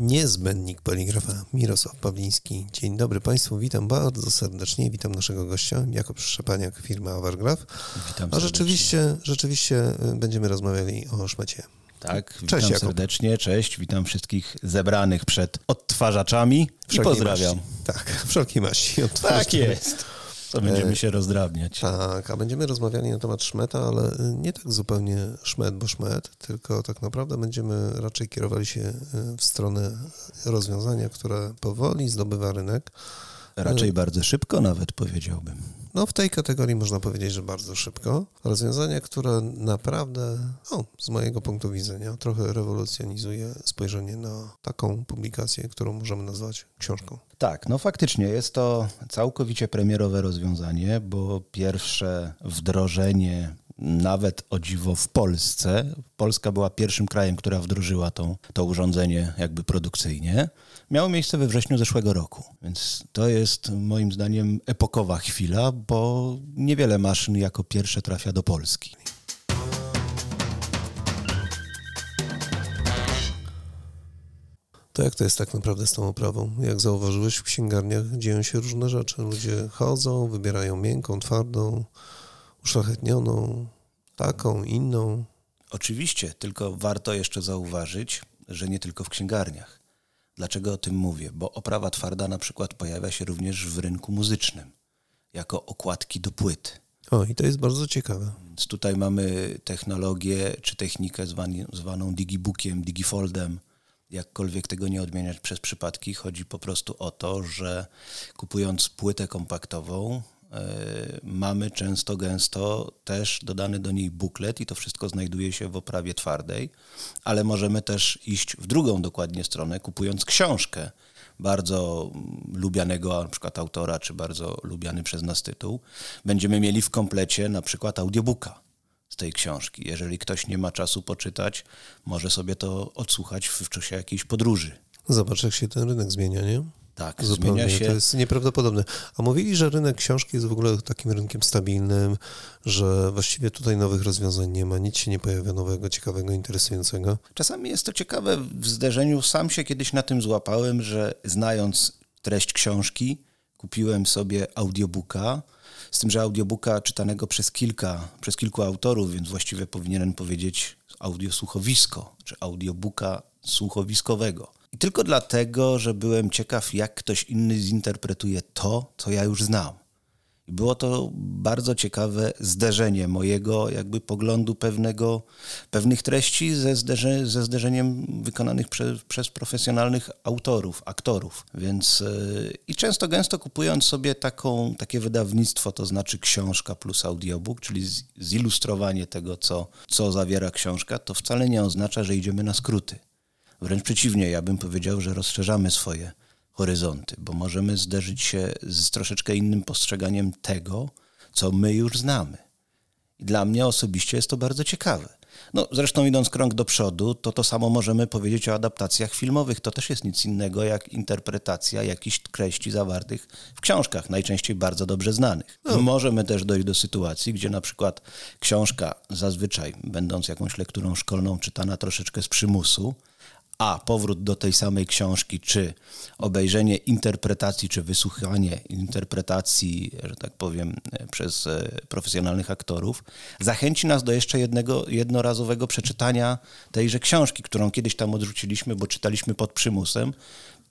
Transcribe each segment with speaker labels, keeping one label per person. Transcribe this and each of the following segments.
Speaker 1: Niezbędnik poligrafa Mirosław Pawliński. Dzień dobry Państwu, witam bardzo serdecznie, witam naszego gościa, Jakub Szczepaniak, firma Overgraph.
Speaker 2: Witam
Speaker 1: A rzeczywiście, rzeczywiście y, będziemy rozmawiali o szmecie.
Speaker 2: Tak,
Speaker 1: Cześć,
Speaker 2: witam
Speaker 1: Jakub.
Speaker 2: serdecznie, cześć, witam wszystkich zebranych przed odtwarzaczami i
Speaker 1: Wszelkiej
Speaker 2: pozdrawiam.
Speaker 1: Maści. Tak, wszelkiej maści.
Speaker 2: Tak jest. To będziemy się rozdrabniać.
Speaker 1: Tak, a będziemy rozmawiali na temat szmeta, ale y, nie tak zupełnie szmet, bo szmet, tylko tak naprawdę będziemy raczej kierowali się y, w stronę rozwiązania, które powoli zdobywa rynek.
Speaker 2: Raczej bardzo szybko nawet powiedziałbym.
Speaker 1: No w tej kategorii można powiedzieć, że bardzo szybko. Rozwiązanie, które naprawdę, no, z mojego punktu widzenia, trochę rewolucjonizuje spojrzenie na taką publikację, którą możemy nazwać książką.
Speaker 2: Tak, no faktycznie jest to całkowicie premierowe rozwiązanie, bo pierwsze wdrożenie nawet o dziwo w Polsce, Polska była pierwszym krajem, która wdrożyła tą, to urządzenie jakby produkcyjnie, miało miejsce we wrześniu zeszłego roku. Więc to jest moim zdaniem epokowa chwila, bo niewiele maszyn jako pierwsze trafia do Polski.
Speaker 1: To jak to jest tak naprawdę z tą oprawą? Jak zauważyłeś, w księgarniach dzieją się różne rzeczy. Ludzie chodzą, wybierają miękką, twardą, uszlachetnioną, taką, inną.
Speaker 2: Oczywiście, tylko warto jeszcze zauważyć, że nie tylko w księgarniach. Dlaczego o tym mówię? Bo oprawa twarda na przykład pojawia się również w rynku muzycznym, jako okładki do płyt.
Speaker 1: O, i to jest bardzo ciekawe.
Speaker 2: Więc tutaj mamy technologię czy technikę zwani, zwaną digibookiem, digifoldem. Jakkolwiek tego nie odmieniać przez przypadki, chodzi po prostu o to, że kupując płytę kompaktową, mamy często, gęsto też dodany do niej buklet i to wszystko znajduje się w oprawie twardej, ale możemy też iść w drugą dokładnie stronę, kupując książkę bardzo lubianego na przykład autora, czy bardzo lubiany przez nas tytuł, będziemy mieli w komplecie na przykład audiobooka z tej książki. Jeżeli ktoś nie ma czasu poczytać, może sobie to odsłuchać w czasie jakiejś podróży.
Speaker 1: Zobacz, jak się ten rynek zmienia, nie?
Speaker 2: Tak,
Speaker 1: Zupełnie.
Speaker 2: się.
Speaker 1: To jest nieprawdopodobne. A mówili, że rynek książki jest w ogóle takim rynkiem stabilnym, że właściwie tutaj nowych rozwiązań nie ma, nic się nie pojawia nowego, ciekawego, interesującego.
Speaker 2: Czasami jest to ciekawe w zderzeniu. Sam się kiedyś na tym złapałem, że znając treść książki, kupiłem sobie audiobooka. Z tym, że audiobooka czytanego przez kilka, przez kilku autorów, więc właściwie powinienem powiedzieć audiosłuchowisko, czy audiobooka słuchowiskowego. I tylko dlatego, że byłem ciekaw, jak ktoś inny zinterpretuje to, co ja już znam. I było to bardzo ciekawe zderzenie mojego jakby poglądu pewnego, pewnych treści ze, zderze, ze zderzeniem wykonanych prze, przez profesjonalnych autorów, aktorów. Więc yy, i często gęsto kupując sobie taką, takie wydawnictwo, to znaczy książka plus audiobook, czyli z, zilustrowanie tego, co, co zawiera książka, to wcale nie oznacza, że idziemy na skróty. Wręcz przeciwnie, ja bym powiedział, że rozszerzamy swoje horyzonty, bo możemy zderzyć się z troszeczkę innym postrzeganiem tego, co my już znamy. I dla mnie osobiście jest to bardzo ciekawe. No, zresztą idąc krąg do przodu, to to samo możemy powiedzieć o adaptacjach filmowych. To też jest nic innego jak interpretacja jakichś treści zawartych w książkach, najczęściej bardzo dobrze znanych. No. Możemy też dojść do sytuacji, gdzie na przykład książka zazwyczaj, będąc jakąś lekturą szkolną, czytana troszeczkę z przymusu, a powrót do tej samej książki, czy obejrzenie interpretacji, czy wysłuchanie interpretacji, że tak powiem, przez profesjonalnych aktorów, zachęci nas do jeszcze jednego jednorazowego przeczytania tejże książki, którą kiedyś tam odrzuciliśmy, bo czytaliśmy pod przymusem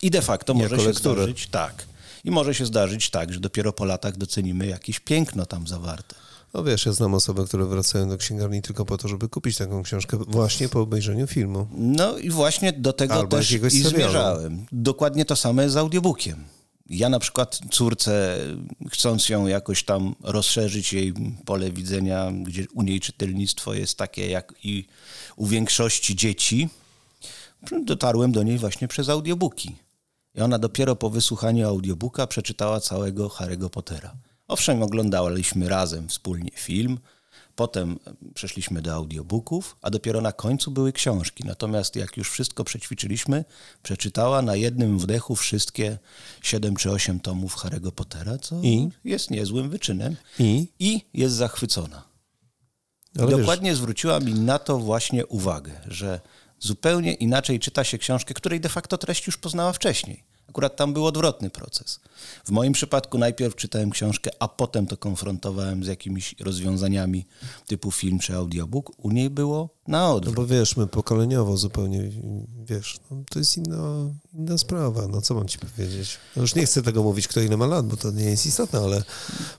Speaker 2: i de facto może
Speaker 1: Jako
Speaker 2: się
Speaker 1: lekturę.
Speaker 2: zdarzyć tak. I może się zdarzyć tak, że dopiero po latach docenimy jakieś piękno tam zawarte.
Speaker 1: No wiesz, ja znam osoby, które wracają do księgarni tylko po to, żeby kupić taką książkę właśnie po obejrzeniu filmu.
Speaker 2: No i właśnie do tego
Speaker 1: Albo
Speaker 2: też i
Speaker 1: serialu.
Speaker 2: zmierzałem. Dokładnie to samo z audiobookiem. Ja na przykład córce, chcąc ją jakoś tam rozszerzyć jej pole widzenia, gdzie u niej czytelnictwo jest takie jak i u większości dzieci, dotarłem do niej właśnie przez audiobooki. I ona dopiero po wysłuchaniu audiobooka przeczytała całego Harry'ego Pottera. Owszem, oglądaliśmy razem wspólnie film, potem przeszliśmy do audiobooków, a dopiero na końcu były książki. Natomiast jak już wszystko przećwiczyliśmy, przeczytała na jednym wdechu wszystkie 7 czy 8 tomów Harry'ego Pottera, co
Speaker 1: I?
Speaker 2: jest niezłym wyczynem.
Speaker 1: I?
Speaker 2: I jest zachwycona.
Speaker 1: Ale wiesz,
Speaker 2: Dokładnie zwróciła mi na to właśnie uwagę, że zupełnie inaczej czyta się książkę, której de facto treść już poznała wcześniej. Akurat tam był odwrotny proces. W moim przypadku najpierw czytałem książkę, a potem to konfrontowałem z jakimiś rozwiązaniami typu film czy audiobook. U niej było na odwrót.
Speaker 1: No bo wiesz, my pokoleniowo zupełnie, wiesz, no, to jest inna, inna sprawa, no co mam ci powiedzieć? No już nie chcę tego mówić, kto ile ma lat, bo to nie jest istotne, ale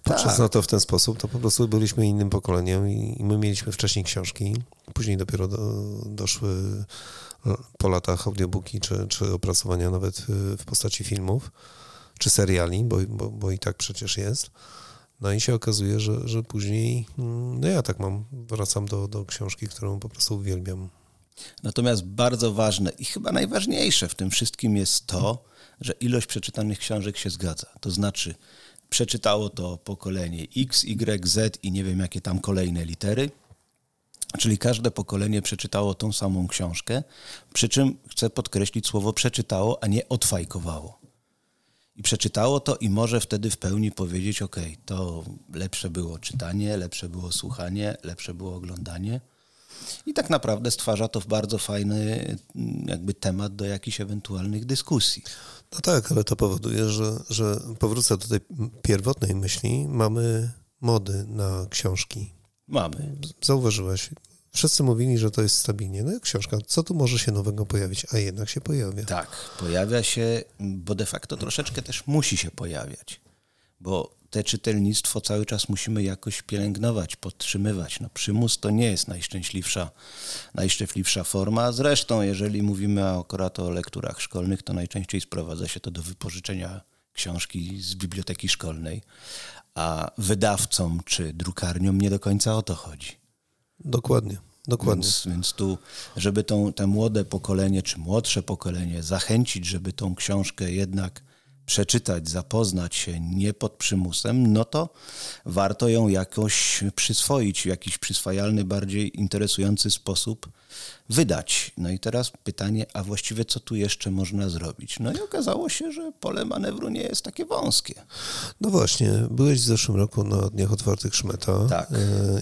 Speaker 1: patrząc
Speaker 2: Tak.
Speaker 1: na to w ten sposób, to po prostu byliśmy innym pokoleniem i, i my mieliśmy wcześniej książki, później dopiero do, doszły po latach audiobooki czy, czy opracowania nawet e, w postaci filmów czy seriali, bo, bo, bo i tak przecież jest. No i się okazuje, że, że później, mm, no ja tak mam, wracam do, do książki, którą po prostu uwielbiam.
Speaker 2: Natomiast bardzo ważne i chyba najważniejsze w tym wszystkim jest to, że ilość przeczytanych książek się zgadza. To znaczy, przeczytało to pokolenie X, Y, Z i nie wiem jakie tam kolejne litery. Czyli każde pokolenie przeczytało tą samą książkę, przy czym chcę podkreślić słowo przeczytało, a nie odfajkowało. I przeczytało to i może wtedy w pełni powiedzieć: OK, to lepsze było czytanie, lepsze było słuchanie, lepsze było oglądanie. I tak naprawdę stwarza to bardzo fajny jakby temat do jakichś ewentualnych dyskusji.
Speaker 1: No tak, ale to powoduje, że, że powrócę do tej pierwotnej myśli, mamy mody na książki.
Speaker 2: Mamy.
Speaker 1: Zauważyłeś, wszyscy mówili, że to jest stabilnie. No jak książka, co tu może się nowego pojawić? A jednak się pojawia.
Speaker 2: Tak, pojawia się, bo de facto troszeczkę też musi się pojawiać, bo te czytelnictwo cały czas musimy jakoś pielęgnować, podtrzymywać. No, przymus to nie jest najszczęśliwsza, najszczęśliwsza forma. Zresztą, jeżeli mówimy akurat o lekturach szkolnych, to najczęściej sprowadza się to do wypożyczenia książki z biblioteki szkolnej, a wydawcom czy drukarniom nie do końca o to chodzi.
Speaker 1: Dokładnie, dokładnie.
Speaker 2: Więc, więc tu, żeby tą, te młode pokolenie, czy młodsze pokolenie zachęcić, żeby tą książkę jednak przeczytać, zapoznać się nie pod przymusem, no to warto ją jakoś przyswoić, w jakiś przyswajalny, bardziej interesujący sposób wydać. No i teraz pytanie, a właściwie co tu jeszcze można zrobić? No i okazało się, że pole manewru nie jest takie wąskie.
Speaker 1: No właśnie, byłeś w zeszłym roku na Dniach Otwartych Szmeta
Speaker 2: Tak.
Speaker 1: e,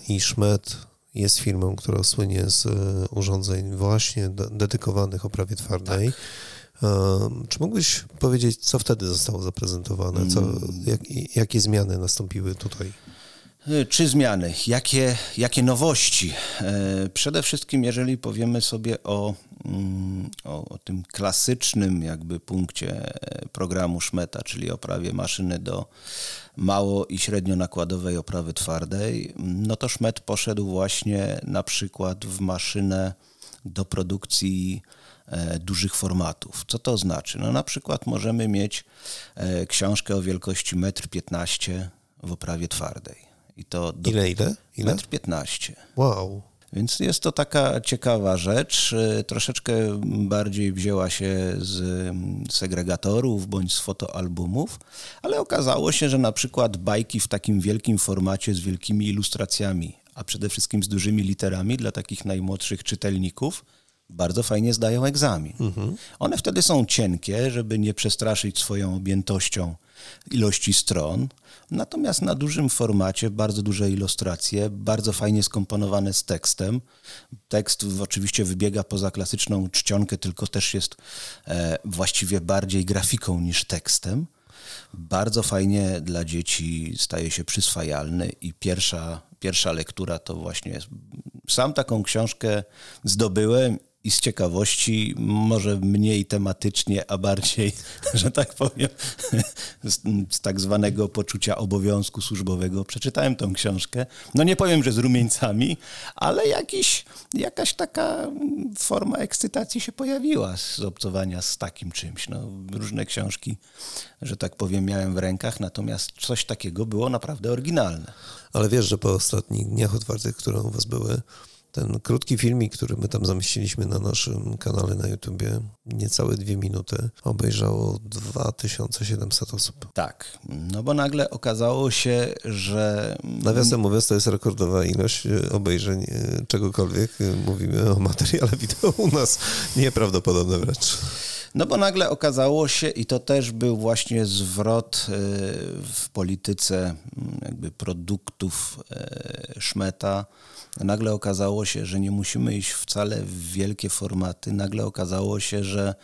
Speaker 1: i Szmet jest firmą, która słynie z e, urządzeń właśnie de- dedykowanych oprawie twardej. E, Czy mógłbyś powiedzieć, co wtedy zostało zaprezentowane? Co, jak, jakie zmiany nastąpiły tutaj?
Speaker 2: Y, Czy zmiany? Jakie, jakie nowości? E, Przede wszystkim, jeżeli powiemy sobie o, mm, o, o tym klasycznym jakby punkcie e, programu Szmeta, czyli oprawie maszyny do mało i średnio nakładowej oprawy twardej, no to Szmet poszedł właśnie na przykład w maszynę do produkcji e, dużych formatów. Co to znaczy? No na przykład możemy mieć e, książkę o wielkości 1,15 m w oprawie twardej. I to do
Speaker 1: Ile, ile? Ile?
Speaker 2: 1,15 m.
Speaker 1: Wow.
Speaker 2: Więc jest to taka ciekawa rzecz. E, Troszeczkę bardziej wzięła się z mm, segregatorów bądź z fotoalbumów, ale okazało się, że na przykład bajki w takim wielkim formacie z wielkimi ilustracjami, a przede wszystkim z dużymi literami dla takich najmłodszych czytelników, bardzo fajnie zdają egzamin. One wtedy są cienkie, żeby nie przestraszyć swoją objętością ilości stron. Natomiast na dużym formacie bardzo duże ilustracje, bardzo fajnie skomponowane z tekstem. Tekst oczywiście wybiega poza klasyczną czcionkę, tylko też jest e, właściwie bardziej grafiką niż tekstem. Bardzo fajnie dla dzieci staje się przyswajalny i pierwsza, pierwsza lektura to właśnie jest. Sam taką książkę zdobyłem i z ciekawości, może mniej tematycznie, a bardziej, że tak powiem, z, z tak zwanego poczucia obowiązku służbowego przeczytałem tą książkę. No nie powiem, że z rumieńcami, ale jakiś, jakaś taka forma ekscytacji się pojawiła z obcowania z takim czymś. No, różne książki, że tak powiem, miałem w rękach, natomiast coś takiego było naprawdę oryginalne.
Speaker 1: Ale wiesz, że po ostatnich dniach otwartych, które u was były, ten krótki filmik, który my tam zamieściliśmy na naszym kanale na YouTubie, niecałe dwie minuty, obejrzało 2700 osób.
Speaker 2: Tak, no bo nagle okazało się, że
Speaker 1: Nawiasem mówiąc, to jest rekordowa ilość e, obejrzeń e, czegokolwiek. E, Mówimy o materiale wideo u nas. Nieprawdopodobne wręcz.
Speaker 2: No bo nagle okazało się, i to też był właśnie zwrot e, w polityce mm, jakby produktów e, Szmeta, nagle okazało się, że nie musimy iść wcale w wielkie formaty. Nagle okazało się, że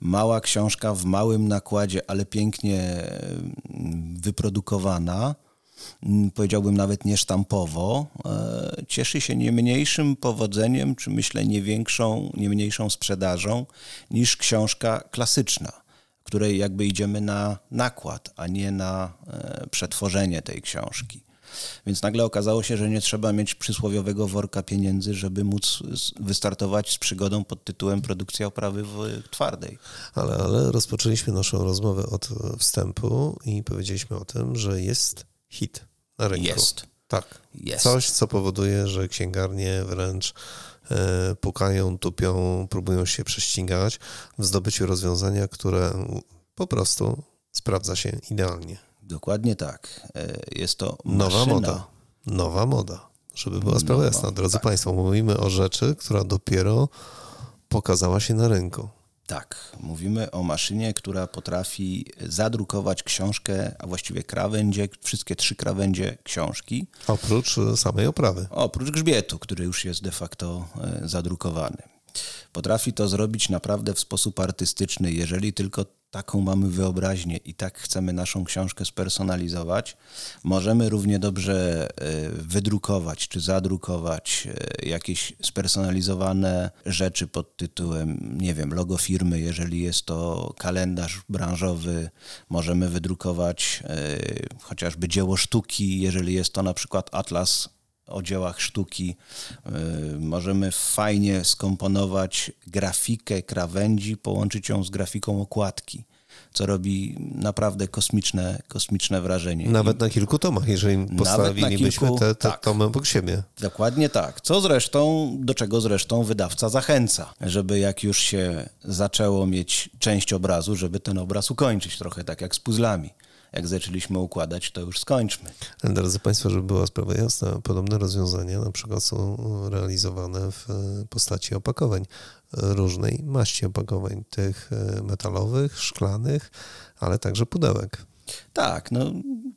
Speaker 2: mała książka w małym nakładzie, ale pięknie mm, wyprodukowana, powiedziałbym nawet niesztampowo, e, cieszy się nie mniejszym powodzeniem, czy myślę nie większą, nie mniejszą sprzedażą niż książka klasyczna, której jakby idziemy na nakład, a nie na e, przetworzenie tej książki. Więc nagle okazało się, że nie trzeba mieć przysłowiowego worka pieniędzy, żeby móc wystartować z przygodą pod tytułem Produkcja oprawy twardej.
Speaker 1: Ale, ale rozpoczęliśmy naszą rozmowę od wstępu i powiedzieliśmy o tym, że jest hit na rynku.
Speaker 2: Jest.
Speaker 1: Tak.
Speaker 2: Jest.
Speaker 1: Coś, co powoduje, że księgarnie wręcz e, pukają, tupią, próbują się prześcigać w zdobyciu rozwiązania, które po prostu sprawdza się idealnie.
Speaker 2: Dokładnie tak. E, jest to
Speaker 1: maszyna. Nowa moda. Nowa moda. Żeby była sprawa Nowa, jasna. Drodzy tak. Państwo, mówimy o rzeczy, która dopiero pokazała się na rynku.
Speaker 2: Tak, mówimy o maszynie, która potrafi zadrukować książkę, a właściwie krawędzie, wszystkie trzy krawędzie książki.
Speaker 1: Oprócz samej oprawy.
Speaker 2: Oprócz grzbietu, który już jest de facto e, zadrukowany. Potrafi to zrobić naprawdę w sposób artystyczny, jeżeli tylko taką mamy wyobraźnię i tak chcemy naszą książkę spersonalizować, możemy równie dobrze e, wydrukować czy zadrukować e, jakieś spersonalizowane rzeczy pod tytułem, nie wiem, logo firmy, jeżeli jest to kalendarz branżowy, możemy wydrukować e, chociażby dzieło sztuki, jeżeli jest to na przykład atlas o dziełach sztuki. Możemy fajnie skomponować grafikę krawędzi, połączyć ją z grafiką okładki co robi naprawdę kosmiczne, kosmiczne wrażenie.
Speaker 1: Nawet na kilku tomach, jeżeli postawilibyśmy kilku, te, te tak, tomy obok siebie.
Speaker 2: Dokładnie tak. Co zresztą, do czego zresztą wydawca zachęca, żeby jak już się zaczęło mieć część obrazu, żeby ten obraz ukończyć, trochę tak jak z puzzlami jak zaczęliśmy układać, to już skończmy.
Speaker 1: Drodzy Państwo, żeby była sprawa jasna, podobne rozwiązania na przykład są realizowane w postaci opakowań różnej maści opakowań, tych e, metalowych, szklanych, ale także pudełek.
Speaker 2: Tak, no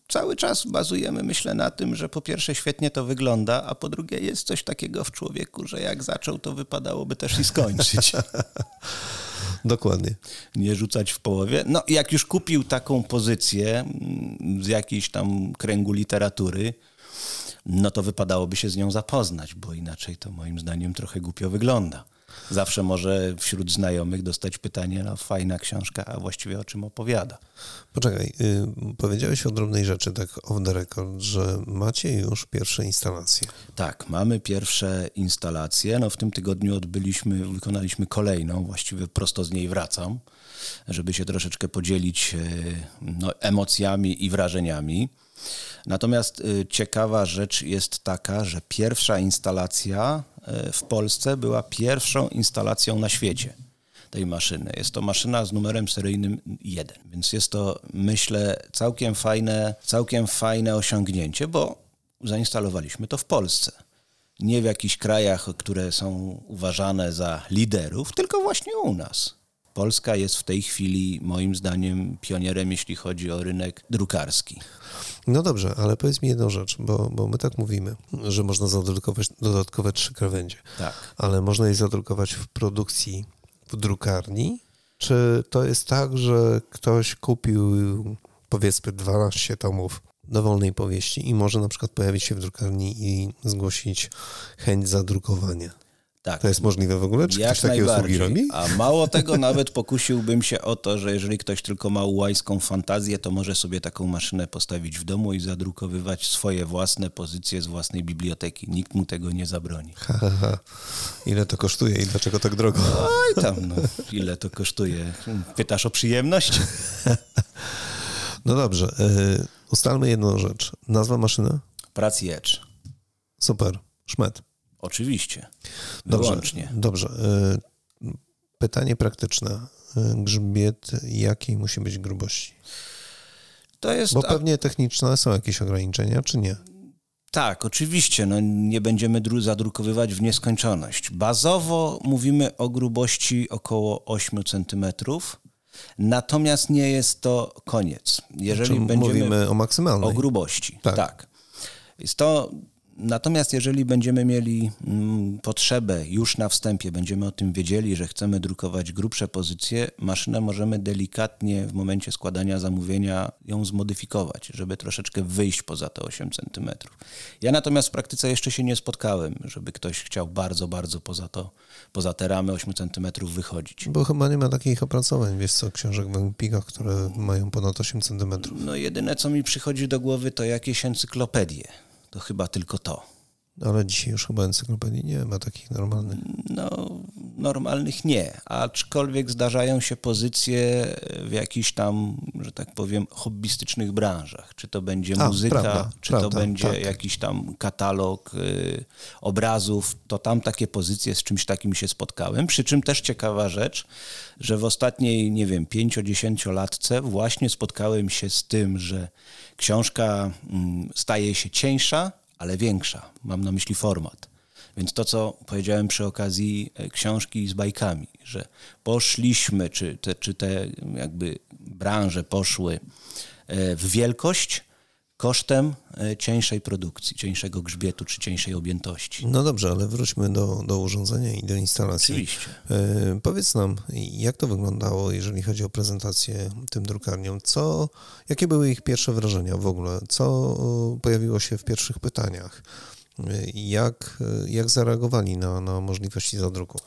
Speaker 2: cały czas bazujemy, myślę, na tym, że po pierwsze świetnie to wygląda, a po drugie jest coś takiego w człowieku, że jak zaczął, to wypadałoby też i skończyć.
Speaker 1: Dokładnie.
Speaker 2: Nie rzucać w połowie. No, jak już kupił taką pozycję mm, z jakiejś tam kręgu literatury, no to wypadałoby się z nią zapoznać, bo inaczej to moim zdaniem trochę głupio wygląda zawsze może wśród znajomych dostać pytanie, no fajna książka, a właściwie o czym opowiada.
Speaker 1: Poczekaj, y, powiedziałeś o drobnej rzeczy, tak off the record, że macie już pierwsze instalacje.
Speaker 2: Tak, mamy pierwsze instalacje. No w tym tygodniu odbyliśmy, wykonaliśmy kolejną, właściwie prosto z niej wracam, żeby się troszeczkę podzielić y, no, emocjami i wrażeniami. Natomiast y, ciekawa rzecz jest taka, że pierwsza instalacja w Polsce była pierwszą instalacją na świecie tej maszyny. Jest to maszyna z numerem seryjnym 1, więc jest to, myślę, całkiem fajne, całkiem fajne osiągnięcie, bo zainstalowaliśmy to w Polsce. Nie w jakichś krajach, które są uważane za liderów, tylko właśnie u nas. Polska jest w tej chwili, moim zdaniem, pionierem, jeśli chodzi o rynek drukarski.
Speaker 1: No dobrze, ale powiedz mi jedną rzecz, bo, bo my tak mówimy, że można zadrukować dodatkowe trzy krawędzie.
Speaker 2: Tak.
Speaker 1: Ale można je zadrukować w produkcji w drukarni? Czy to jest tak, że ktoś kupił powiedzmy 12 tomów dowolnej powieści i może na przykład pojawić się w drukarni i zgłosić chęć zadrukowania? Tak. To jest możliwe w ogóle? Czy Jak ktoś takie usługi robi?
Speaker 2: A mało tego, nawet pokusiłbym się o to, że jeżeli ktoś tylko ma ułajską fantazję, to może sobie taką maszynę postawić w domu i zadrukowywać swoje własne pozycje z własnej biblioteki. Nikt mu tego nie zabroni. Ha, ha, ha.
Speaker 1: Ile to kosztuje i dlaczego tak drogo?
Speaker 2: Oj tam, no, ile to kosztuje? Pytasz o przyjemność?
Speaker 1: No dobrze. Y, ustalmy jedną rzecz. Nazwa maszyny?
Speaker 2: Prac Edge.
Speaker 1: Super. Szmet.
Speaker 2: Oczywiście.
Speaker 1: Wyłącznie. Dobrze. dobrze. Pytanie praktyczne. Y, grzbiet jakiej musi być grubości?
Speaker 2: To jest...
Speaker 1: Bo pewnie techniczne są jakieś ograniczenia, czy nie?
Speaker 2: Tak, oczywiście. No, nie będziemy zadrukowywać w nieskończoność. Bazowo mówimy o grubości około 8 cm. Natomiast nie jest to koniec.
Speaker 1: Jeżeli znaczy, będziemy mówimy o maksymalnej.
Speaker 2: O grubości. Tak. tak. Jest to Natomiast jeżeli będziemy mieli mm, potrzebę już na wstępie, będziemy o tym wiedzieli, że chcemy drukować grubsze pozycje, maszynę możemy delikatnie w momencie składania zamówienia ją zmodyfikować, żeby troszeczkę wyjść poza te 8 cm. Ja natomiast w praktyce jeszcze się nie spotkałem, żeby ktoś chciał bardzo, bardzo poza to, poza te ramy 8 cm wychodzić.
Speaker 1: Bo chyba nie ma takich opracowań, wiesz co, książek w Empikach, które mają ponad 8 cm.
Speaker 2: No jedyne, co mi przychodzi do głowy, to jakieś encyklopedie to chyba tylko to.
Speaker 1: Ale dzisiaj już chyba encyklopedii nie ma takich normalnych.
Speaker 2: No, normalnych nie, aczkolwiek zdarzają się pozycje w jakichś tam, że tak powiem, hobbystycznych branżach. Czy to będzie A, muzyka, prawda, czy prawda, to będzie tak. jakiś tam katalog y, obrazów, to tam takie pozycje z czymś takim się spotkałem. Przy czym też ciekawa rzecz, że w ostatniej, nie wiem, 5-10 latce właśnie spotkałem się z tym, że książka mm, staje się cieńsza, ale większa. Mam na myśli format. Więc to, co powiedziałem przy okazji e, książki z bajkami, że poszliśmy, czy te, czy te jakby branże poszły e, w wielkość, kosztem e, cieńszej produkcji, cieńszego grzbietu czy cieńszej objętości.
Speaker 1: No dobrze, ale wróćmy do, do urządzenia i do instalacji.
Speaker 2: Oczywiście.
Speaker 1: E, powiedz nam, jak to wyglądało, jeżeli chodzi o prezentację tym drukarniom? Co, jakie były ich pierwsze wrażenia w ogóle? Co pojawiło się w pierwszych pytaniach? E, jak, jak zareagowali na, na możliwości zadruku?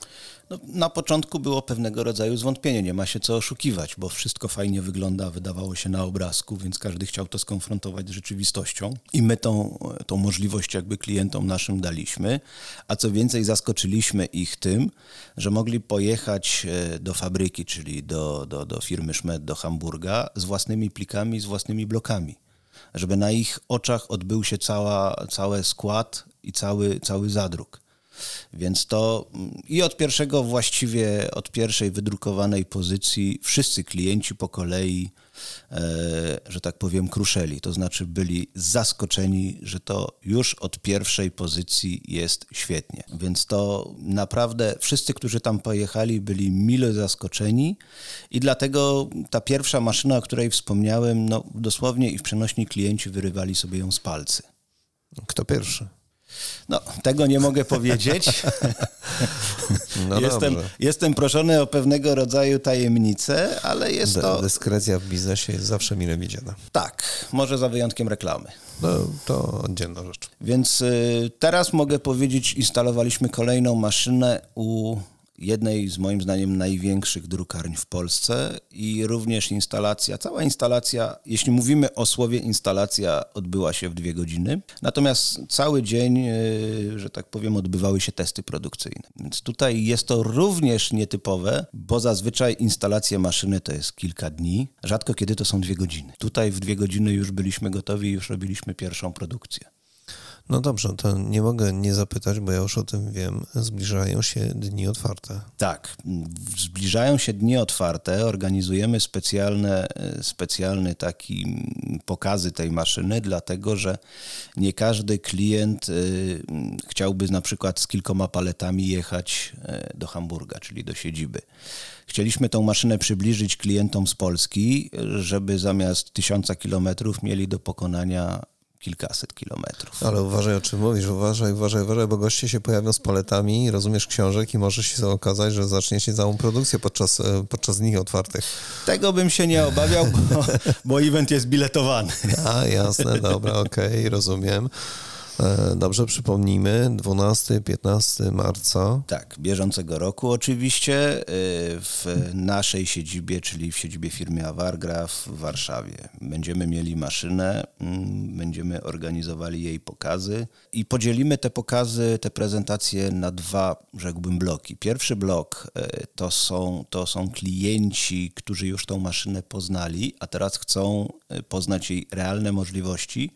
Speaker 2: No, na początku było pewnego rodzaju zwątpienie, nie ma się co oszukiwać, bo wszystko fajnie wygląda, wydawało się na obrazku, więc każdy chciał to skonfrontować z rzeczywistością i my tą, tą możliwość jakby klientom naszym daliśmy, a co więcej zaskoczyliśmy ich tym, że mogli pojechać e, do fabryki, czyli do, do, do firmy Schmidt, do Hamburga z własnymi plikami, z własnymi blokami żeby na ich oczach odbył się cała, cały skład i cały, cały zadruk. Więc to i od pierwszego właściwie, od pierwszej wydrukowanej pozycji wszyscy klienci po kolei, e, że tak powiem, kruszeli. To znaczy byli zaskoczeni, że to już od pierwszej pozycji jest świetnie. Więc to naprawdę wszyscy, którzy tam pojechali, byli mile zaskoczeni i dlatego ta pierwsza maszyna, o której wspomniałem, no dosłownie i w przenośni klienci wyrywali sobie ją z palcy.
Speaker 1: Kto pierwszy?
Speaker 2: No, tego nie mogę powiedzieć. No jestem, jestem proszony o pewnego rodzaju tajemnicę, ale jest to...
Speaker 1: Dyskrecja w biznesie jest zawsze mile widziana.
Speaker 2: Tak, może za wyjątkiem reklamy.
Speaker 1: No, to oddzielna rzecz.
Speaker 2: Więc y, teraz mogę powiedzieć, instalowaliśmy kolejną maszynę u jednej z moim zdaniem największych drukarni w Polsce i również instalacja, cała instalacja, jeśli mówimy o słowie instalacja, odbyła się w dwie godziny. Natomiast cały dzień, e, że tak powiem, odbywały się testy produkcyjne. Więc tutaj jest to również nietypowe, bo zazwyczaj instalacja maszyny to jest kilka dni, rzadko kiedy to są dwie godziny. Tutaj w dwie godziny już byliśmy gotowi i już robiliśmy pierwszą produkcję.
Speaker 1: No dobrze, to nie mogę nie zapytać, bo ja już o tym wiem. Zbliżają się dni otwarte.
Speaker 2: Tak, zbliżają się dni otwarte. Organizujemy specjalne, specjalny taki pokazy tej maszyny, dlatego że nie każdy klient y, chciałby na przykład z kilkoma paletami jechać y, do Hamburga, czyli do siedziby. Chcieliśmy tą maszynę przybliżyć klientom z Polski, żeby zamiast tysiąca kilometrów mieli do pokonania kilkaset kilometrów.
Speaker 1: Ale uważaj o czym mówisz, uważaj, uważaj, uważaj, bo goście się pojawią z paletami, rozumiesz książek i może się okazać, że zaczniecie całą produkcję podczas, e, podczas dni otwartych.
Speaker 2: Tego bym się nie obawiał, bo, bo event jest biletowany.
Speaker 1: A, jasne, dobra, okej, okay, rozumiem. E, dobrze, przypomnijmy, 12-15 marca.
Speaker 2: Tak, bieżącego roku oczywiście e, w naszej siedzibie, czyli w siedzibie firmy Awargra w Warszawie. Będziemy mieli maszynę, mm, będziemy organizowali jej pokazy i podzielimy te pokazy, te prezentacje na dwa, rzekłbym, bloki. Pierwszy blok e, to są, to są klienci, którzy już tą maszynę poznali, a teraz chcą poznać jej realne możliwości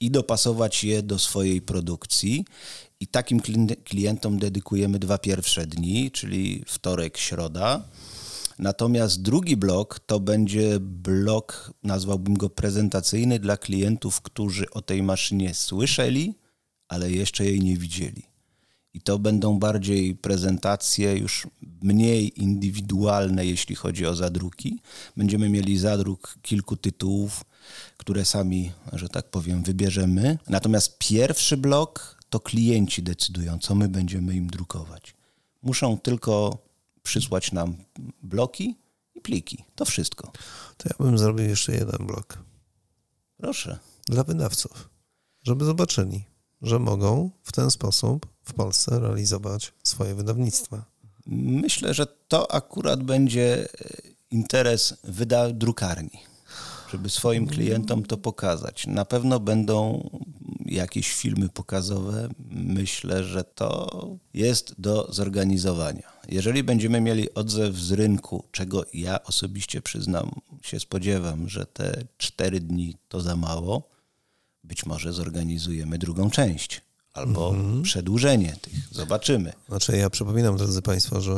Speaker 2: i dopasować je do swojej produkcji. I takim klientom dedykujemy dwa pierwsze dni, czyli wtorek, środa. Natomiast drugi blok to będzie blok, nazwałbym go prezentacyjny dla klientów, którzy o tej maszynie słyszeli, ale jeszcze jej nie widzieli. I to będą bardziej prezentacje już mniej indywidualne, jeśli chodzi o zadruki. Będziemy mieli zadruk kilku tytułów, które sami, że tak powiem, wybierzemy. Natomiast pierwszy blok to klienci decydują, co my będziemy im drukować. Muszą tylko przysłać nam bloki i pliki. To wszystko.
Speaker 1: To ja bym zrobił jeszcze jeden blok
Speaker 2: Proszę.
Speaker 1: dla wydawców, żeby zobaczyli, że mogą w ten sposób w Polsce realizować swoje wydawnictwa.
Speaker 2: Myślę, że to akurat będzie e, interes wyda drukarni, żeby swoim klientom to pokazać. Na pewno będą jakieś filmy pokazowe. Myślę, że to jest do zorganizowania. Jeżeli będziemy mieli odzew z rynku, czego ja osobiście przyznam, się spodziewam, że te cztery dni to za mało, być może zorganizujemy drugą część albo przedłużenie tych. Zobaczymy.
Speaker 1: Znaczy ja przypominam, drodzy Państwo, że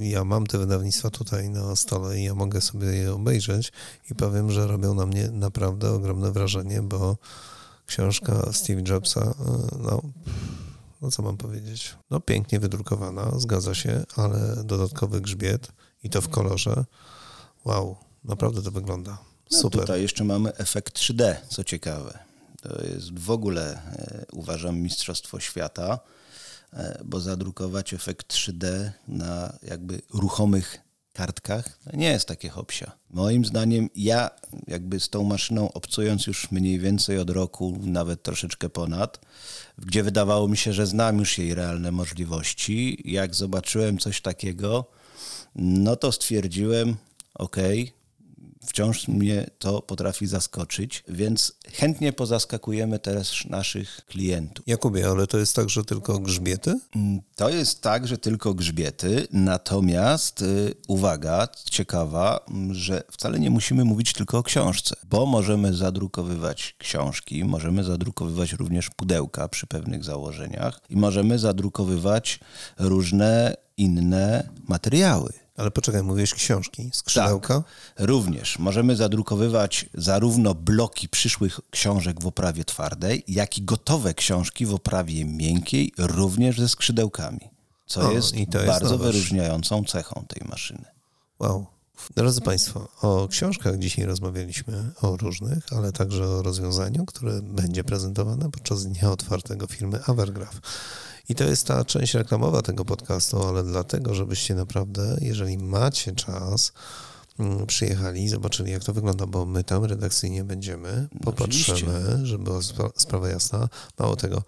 Speaker 1: y, ja mam te wydawnictwa tutaj na stole i ja mogę sobie je obejrzeć i powiem, że robią na mnie naprawdę ogromne wrażenie, bo książka Steve Jobsa, y, no, no co mam powiedzieć, no pięknie wydrukowana, zgadza się, ale dodatkowy grzbiet i to w kolorze. Wow, naprawdę to wygląda
Speaker 2: No
Speaker 1: super.
Speaker 2: Tutaj jeszcze mamy efekt 3D, co ciekawe. To jest w ogóle, e, uważam, mistrzostwo świata, e, bo zadrukować efekt 3D na jakby ruchomych kartkach nie jest takie hopsia. Moim zdaniem ja jakby z tą maszyną obcując już mniej więcej od roku, nawet troszeczkę ponad, gdzie wydawało mi się, że znam już jej realne możliwości, jak zobaczyłem coś takiego, no to stwierdziłem, okej, wciąż mnie to potrafi zaskoczyć, więc chętnie pozaskakujemy teraz naszych klientów.
Speaker 1: Jakubie, ale to jest tak, że tylko grzbiety?
Speaker 2: Mm, To jest tak, że tylko grzbiety, natomiast y, uwaga, ciekawa, m, że wcale nie musimy mówić tylko o książce, bo możemy zadrukowywać książki, możemy zadrukowywać również pudełka przy pewnych założeniach i możemy zadrukowywać różne inne materiały.
Speaker 1: Ale poczekaj, mówiłeś książki, skrzydełka?
Speaker 2: Również możemy zadrukowywać zarówno bloki przyszłych książek w oprawie twardej, jak i gotowe książki w oprawie miękkiej, również ze skrzydełkami, co
Speaker 1: O,
Speaker 2: jest, bardzo wyróżniającą cechą tej maszyny.
Speaker 1: Wow. Drodzy Państwo, o książkach dzisiaj rozmawialiśmy, o różnych, ale także o rozwiązaniu, które będzie prezentowane podczas Dnia Otwartego firmy Avergraph. I to jest ta część reklamowa tego podcastu, ale dlatego, żebyście naprawdę, jeżeli macie czas, mm, przyjechali zobaczyli, jak to wygląda, bo my tam redakcyjnie będziemy, popatrzymy,
Speaker 2: oczywiście.
Speaker 1: żeby była spra- sprawa jasna. Mało tego,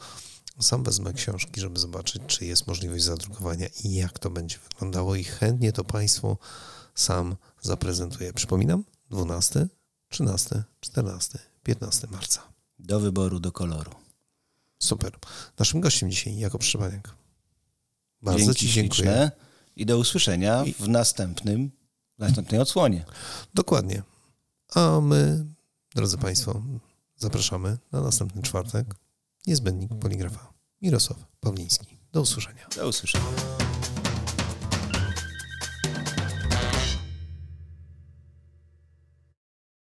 Speaker 1: sam wezmę książki, żeby zobaczyć, czy jest możliwość zadrukowania i jak to będzie wyglądało i chętnie to Państwu sam zaprezentuję. Przypominam, 12, 13, 14, 15 marca.
Speaker 2: Do wyboru, do koloru.
Speaker 1: Super. Naszym gościem dzisiaj Jakub Szczepaniak. Bardzo
Speaker 2: Dzięki
Speaker 1: Ci dziękuję.
Speaker 2: śliczne i do usłyszenia w następnym, w następnej odsłonie.
Speaker 1: Dokładnie. A my, drodzy Państwo, zapraszamy na następny czwartek. Niezbędnik Poligrafa. Mirosław Pawliński. Do usłyszenia.
Speaker 2: Do usłyszenia.